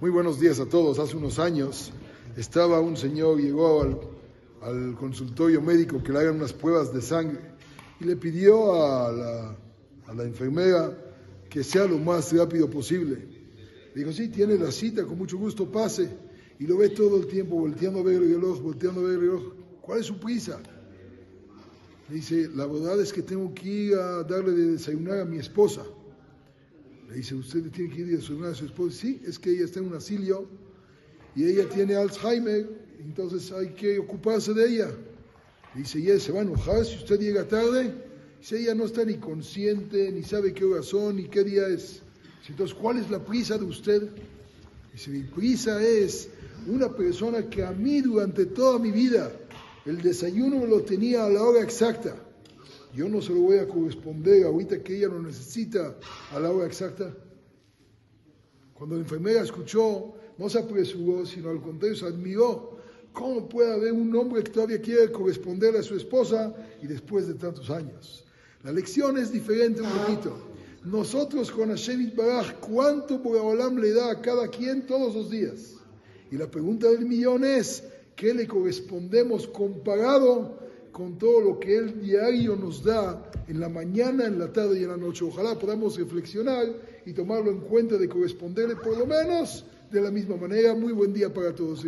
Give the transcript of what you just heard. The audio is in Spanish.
Muy buenos días a todos. Hace unos años estaba un señor, llegó al, consultorio médico que le hagan unas pruebas de sangre y le pidió a la, a la enfermera que sea lo más rápido posible. Le dijo, sí, tiene la cita, con mucho gusto pase. Y lo ve todo el tiempo, volteando a ver el reloj, volteando a ver el reloj. ¿Cuál es su prisa? Le dice, la verdad es que tengo que ir a darle de desayunar a mi esposa. Le dice, ¿usted tiene que ir a desayunar a su esposa? Sí, es que ella está en un asilio y ella tiene Alzheimer, entonces hay que ocuparse de ella. Le dice, ¿y se va a enojar si usted llega tarde? Dice, ella no está ni consciente, ni sabe qué hora son, ni qué día es. Entonces, ¿cuál es la prisa de usted? Dice, mi prisa es una persona que a mí durante toda mi vida el desayuno lo tenía a la hora exacta. Yo no se lo voy a corresponder ahorita que ella lo necesita a la hora exacta. Cuando la enfermera escuchó, no se apresuró, sino al contrario, se admiró. ¿Cómo puede haber un hombre que todavía quiere corresponder a su esposa y después de tantos años? La lección es diferente un poquito. Nosotros con Hashem Baraj, ¿cuánto Boraholam le da a cada quien todos los días? Y la pregunta del millón es, ¿qué le correspondemos comparado con todo lo que Él diario nos da en la mañana, en la tarde y en la noche? Ojalá podamos reflexionar y tomarlo en cuenta de corresponderle por lo menos de la misma manera. Muy buen día para todos.